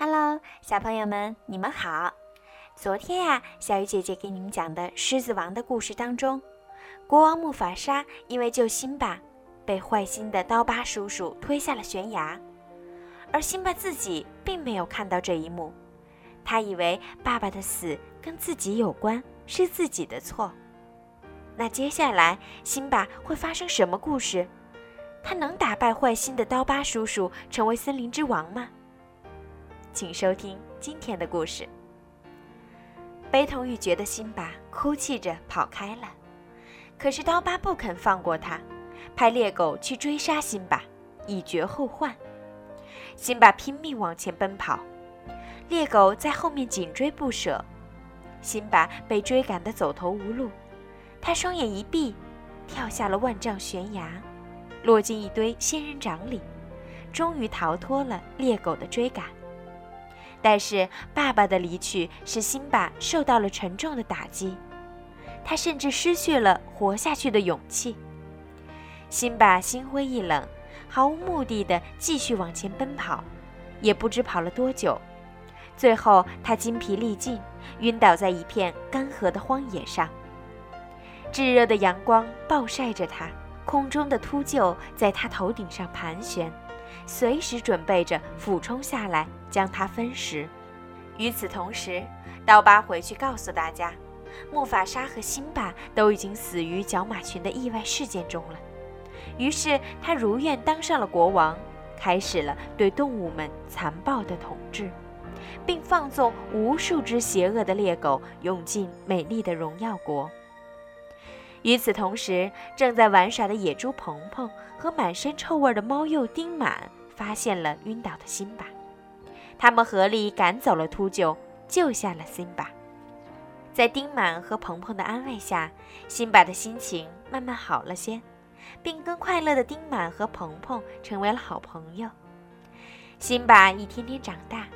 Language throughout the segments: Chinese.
Hello，小朋友们，你们好。昨天呀，小鱼姐姐给你们讲的《狮子王》的故事当中，国王木法沙因为救辛巴，被坏心的刀疤叔叔推下了悬崖，而辛巴自己并没有看到这一幕，他以为爸爸的死跟自己有关，是自己的错。那接下来，辛巴会发生什么故事？他能打败坏心的刀疤叔叔，成为森林之王吗？请收听今天的故事。悲痛欲绝的辛巴哭泣着跑开了，可是刀疤不肯放过他，派猎狗去追杀辛巴，以绝后患。辛巴拼命往前奔跑，猎狗在后面紧追不舍。辛巴被追赶得走投无路，他双眼一闭，跳下了万丈悬崖，落进一堆仙人掌里，终于逃脱了猎狗的追赶。但是爸爸的离去使辛巴受到了沉重的打击，他甚至失去了活下去的勇气。辛巴心灰意冷，毫无目的地继续往前奔跑，也不知跑了多久，最后他筋疲力尽，晕倒在一片干涸的荒野上。炙热的阳光暴晒着他，空中的秃鹫在他头顶上盘旋。随时准备着俯冲下来将它分食。与此同时，刀疤回去告诉大家，木法沙和辛巴都已经死于角马群的意外事件中了。于是他如愿当上了国王，开始了对动物们残暴的统治，并放纵无数只邪恶的猎狗涌进美丽的荣耀国。与此同时，正在玩耍的野猪鹏鹏和满身臭味的猫鼬丁满发现了晕倒的辛巴，他们合力赶走了秃鹫，救下了辛巴。在丁满和鹏鹏的安慰下，辛巴的心情慢慢好了些，并跟快乐的丁满和鹏鹏成为了好朋友。辛巴一天天长大，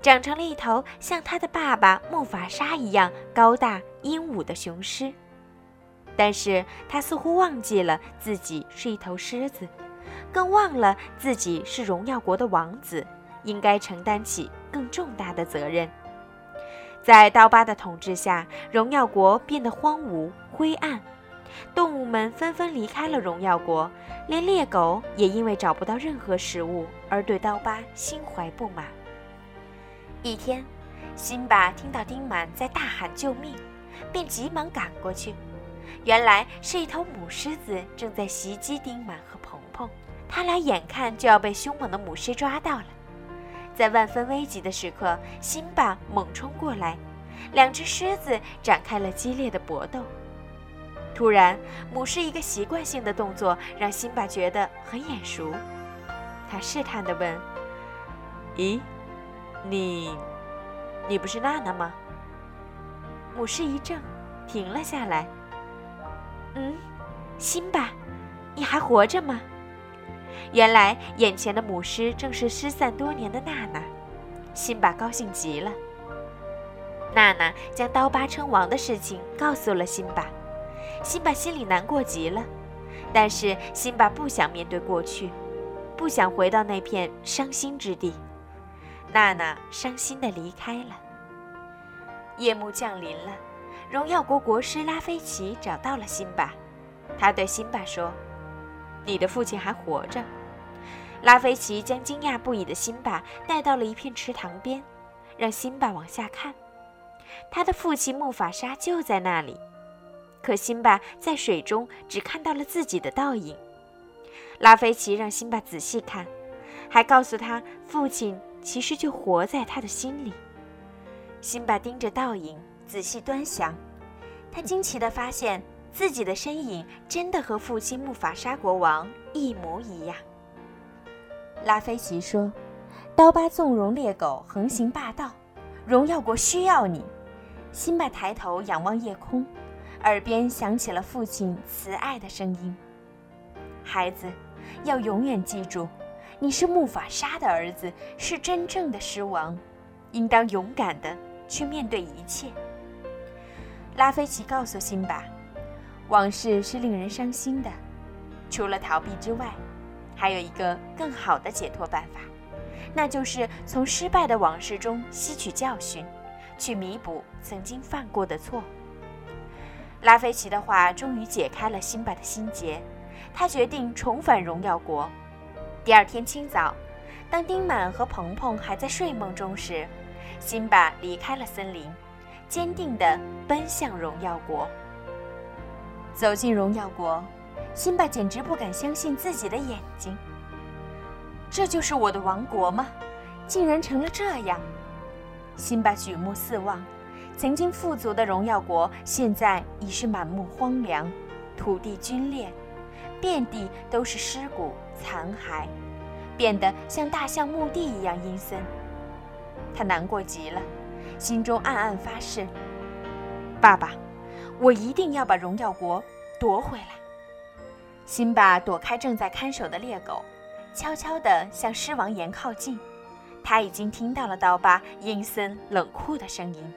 长成了一头像他的爸爸木法沙一样高大英武的雄狮。但是他似乎忘记了自己是一头狮子，更忘了自己是荣耀国的王子，应该承担起更重大的责任。在刀疤的统治下，荣耀国变得荒芜灰暗，动物们纷纷离开了荣耀国，连猎狗也因为找不到任何食物而对刀疤心怀不满。一天，辛巴听到丁满在大喊救命，便急忙赶过去。原来是一头母狮子正在袭击丁满和，他俩眼看就要被凶猛的母狮抓到了。在万分危急的时刻，辛巴猛冲过来，两只狮子展开了激烈的搏斗。突然，母狮一个习惯性的动作让辛巴觉得很眼熟，他试探地问：“咦，你，你不是娜娜吗？”母狮一怔，停了下来。嗯，辛巴，你还活着吗？原来眼前的母狮正是失散多年的娜娜。辛巴高兴极了。娜娜将刀疤称王的事情告诉了辛巴，辛巴心里难过极了。但是辛巴不想面对过去，不想回到那片伤心之地。娜娜伤心地离开了。夜幕降临了。荣耀国国师拉菲奇找到了辛巴，他对辛巴说：“你的父亲还活着。”拉菲奇将惊讶不已的辛巴带到了一片池塘边，让辛巴往下看。他的父亲木法沙就在那里，可辛巴在水中只看到了自己的倒影。拉菲奇让辛巴仔细看，还告诉他父亲其实就活在他的心里。辛巴盯着倒影。仔细端详，他惊奇地发现自己的身影真的和父亲木法沙国王一模一样。拉菲奇说：“刀疤纵容猎狗，横行霸道，荣耀国需要你。”辛巴抬头仰望夜空，耳边响起了父亲慈爱的声音：“孩子，要永远记住，你是木法沙的儿子，是真正的狮王，应当勇敢地去面对一切。”拉菲奇告诉辛巴，往事是令人伤心的，除了逃避之外，还有一个更好的解脱办法，那就是从失败的往事中吸取教训，去弥补曾经犯过的错。拉菲奇的话终于解开了辛巴的心结，他决定重返荣耀国。第二天清早，当丁满和鹏鹏还在睡梦中时，辛巴离开了森林，坚定地奔向荣耀国。走进荣耀国，辛巴简直不敢相信自己的眼睛。这就是我的王国吗？竟然成了这样！辛巴举目四望，曾经富足的荣耀国现在已是满目荒凉，土地龟裂，遍地都是尸骨残骸，变得像大象墓地一样阴森。他难过极了，心中暗暗发誓：“爸爸，我一定要把荣耀国夺回来。”辛巴躲开正在看守的猎狗。悄悄地向狮王岩靠近，他已经听到了刀疤阴森冷酷的声音。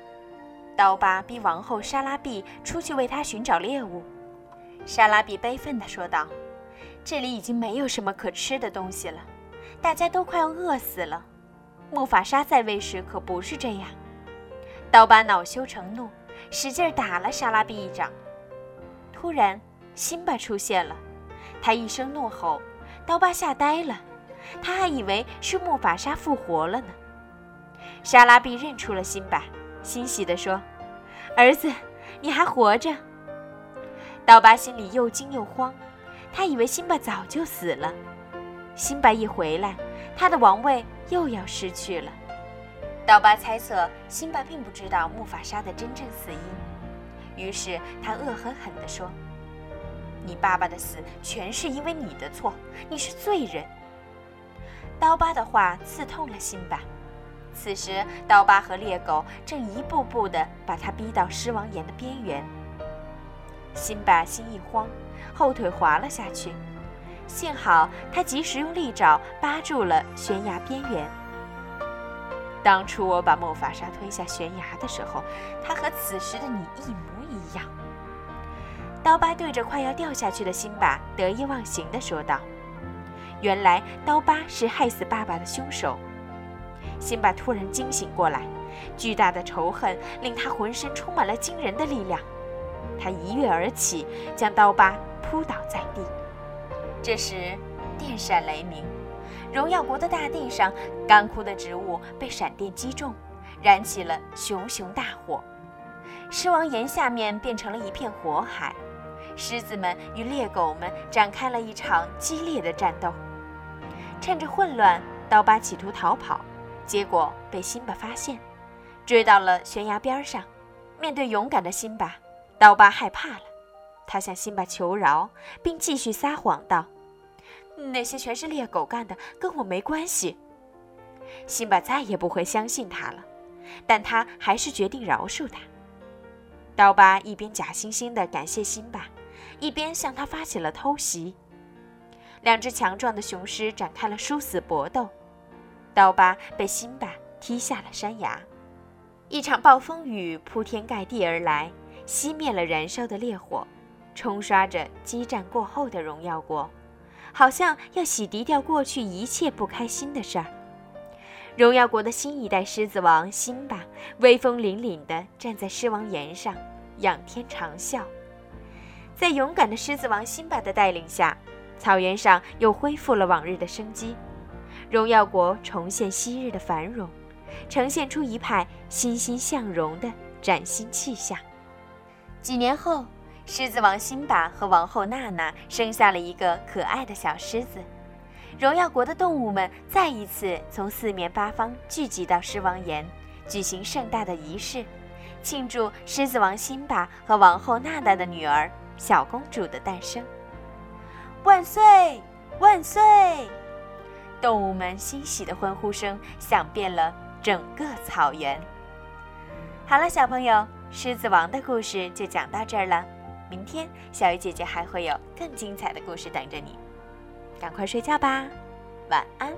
刀疤逼王后莎拉碧出去为他寻找猎物。莎拉碧悲愤地说道：“这里已经没有什么可吃的东西了，大家都快要饿死了。木法沙在位时可不是这样。”刀疤恼羞成怒，使劲打了莎拉碧一掌。突然，辛巴出现了，他一声怒吼。刀疤吓呆了，他还以为是木法沙复活了呢。莎拉碧认出了辛巴，欣喜地说：“儿子，你还活着。”刀疤心里又惊又慌，他以为辛巴早就死了。辛巴一回来，他的王位又要失去了。刀疤猜测辛巴并不知道木法沙的真正死因，于是他恶狠狠地说。你爸爸的死全是因为你的错，你是罪人。刀疤的话刺痛了辛巴。此时，刀疤和猎狗正一步步地把他逼到狮王岩的边缘。辛巴心一慌，后腿滑了下去。幸好他及时用利爪扒住了悬崖边缘。当初我把莫法沙推下悬崖的时候，他和此时的你一模一样。刀疤对着快要掉下去的辛巴得意忘形地说道：“原来刀疤是害死爸爸的凶手。”辛巴突然惊醒过来，巨大的仇恨令他浑身充满了惊人的力量。他一跃而起，将刀疤扑倒在地。这时，电闪雷鸣，荣耀国的大地上，干枯的植物被闪电击中，燃起了熊熊大火。狮王岩下面变成了一片火海。狮子们与猎狗们展开了一场激烈的战斗。趁着混乱，刀疤企图逃跑，结果被辛巴发现，追到了悬崖边上。面对勇敢的辛巴，刀疤害怕了。他向辛巴求饶，并继续撒谎道：“那些全是猎狗干的，跟我没关系。”辛巴再也不会相信他了，但他还是决定饶恕他。刀疤一边假惺惺地感谢辛巴。一边向他发起了偷袭，两只强壮的雄狮展开了殊死搏斗，刀疤被辛巴踢下了山崖。一场暴风雨铺天盖地而来，熄灭了燃烧的烈火，冲刷着激战过后的荣耀国，好像要洗涤掉过去一切不开心的事儿。荣耀国的新一代狮子王辛巴威风凛凛地站在狮王岩上，仰天长啸。在勇敢的狮子王辛巴的带领下，草原上又恢复了往日的生机，荣耀国重现昔日的繁荣，呈现出一派欣欣向荣的崭新气象。几年后，狮子王辛巴和王后娜娜生下了一个可爱的小狮子，荣耀国的动物们再一次从四面八方聚集到狮王岩，举行盛大的仪式，庆祝狮子王辛巴和王后娜娜的女儿。小公主的诞生，万岁万岁！动物们欣喜的欢呼声响遍了整个草原。好了，小朋友，《狮子王》的故事就讲到这儿了。明天，小鱼姐姐还会有更精彩的故事等着你，赶快睡觉吧，晚安。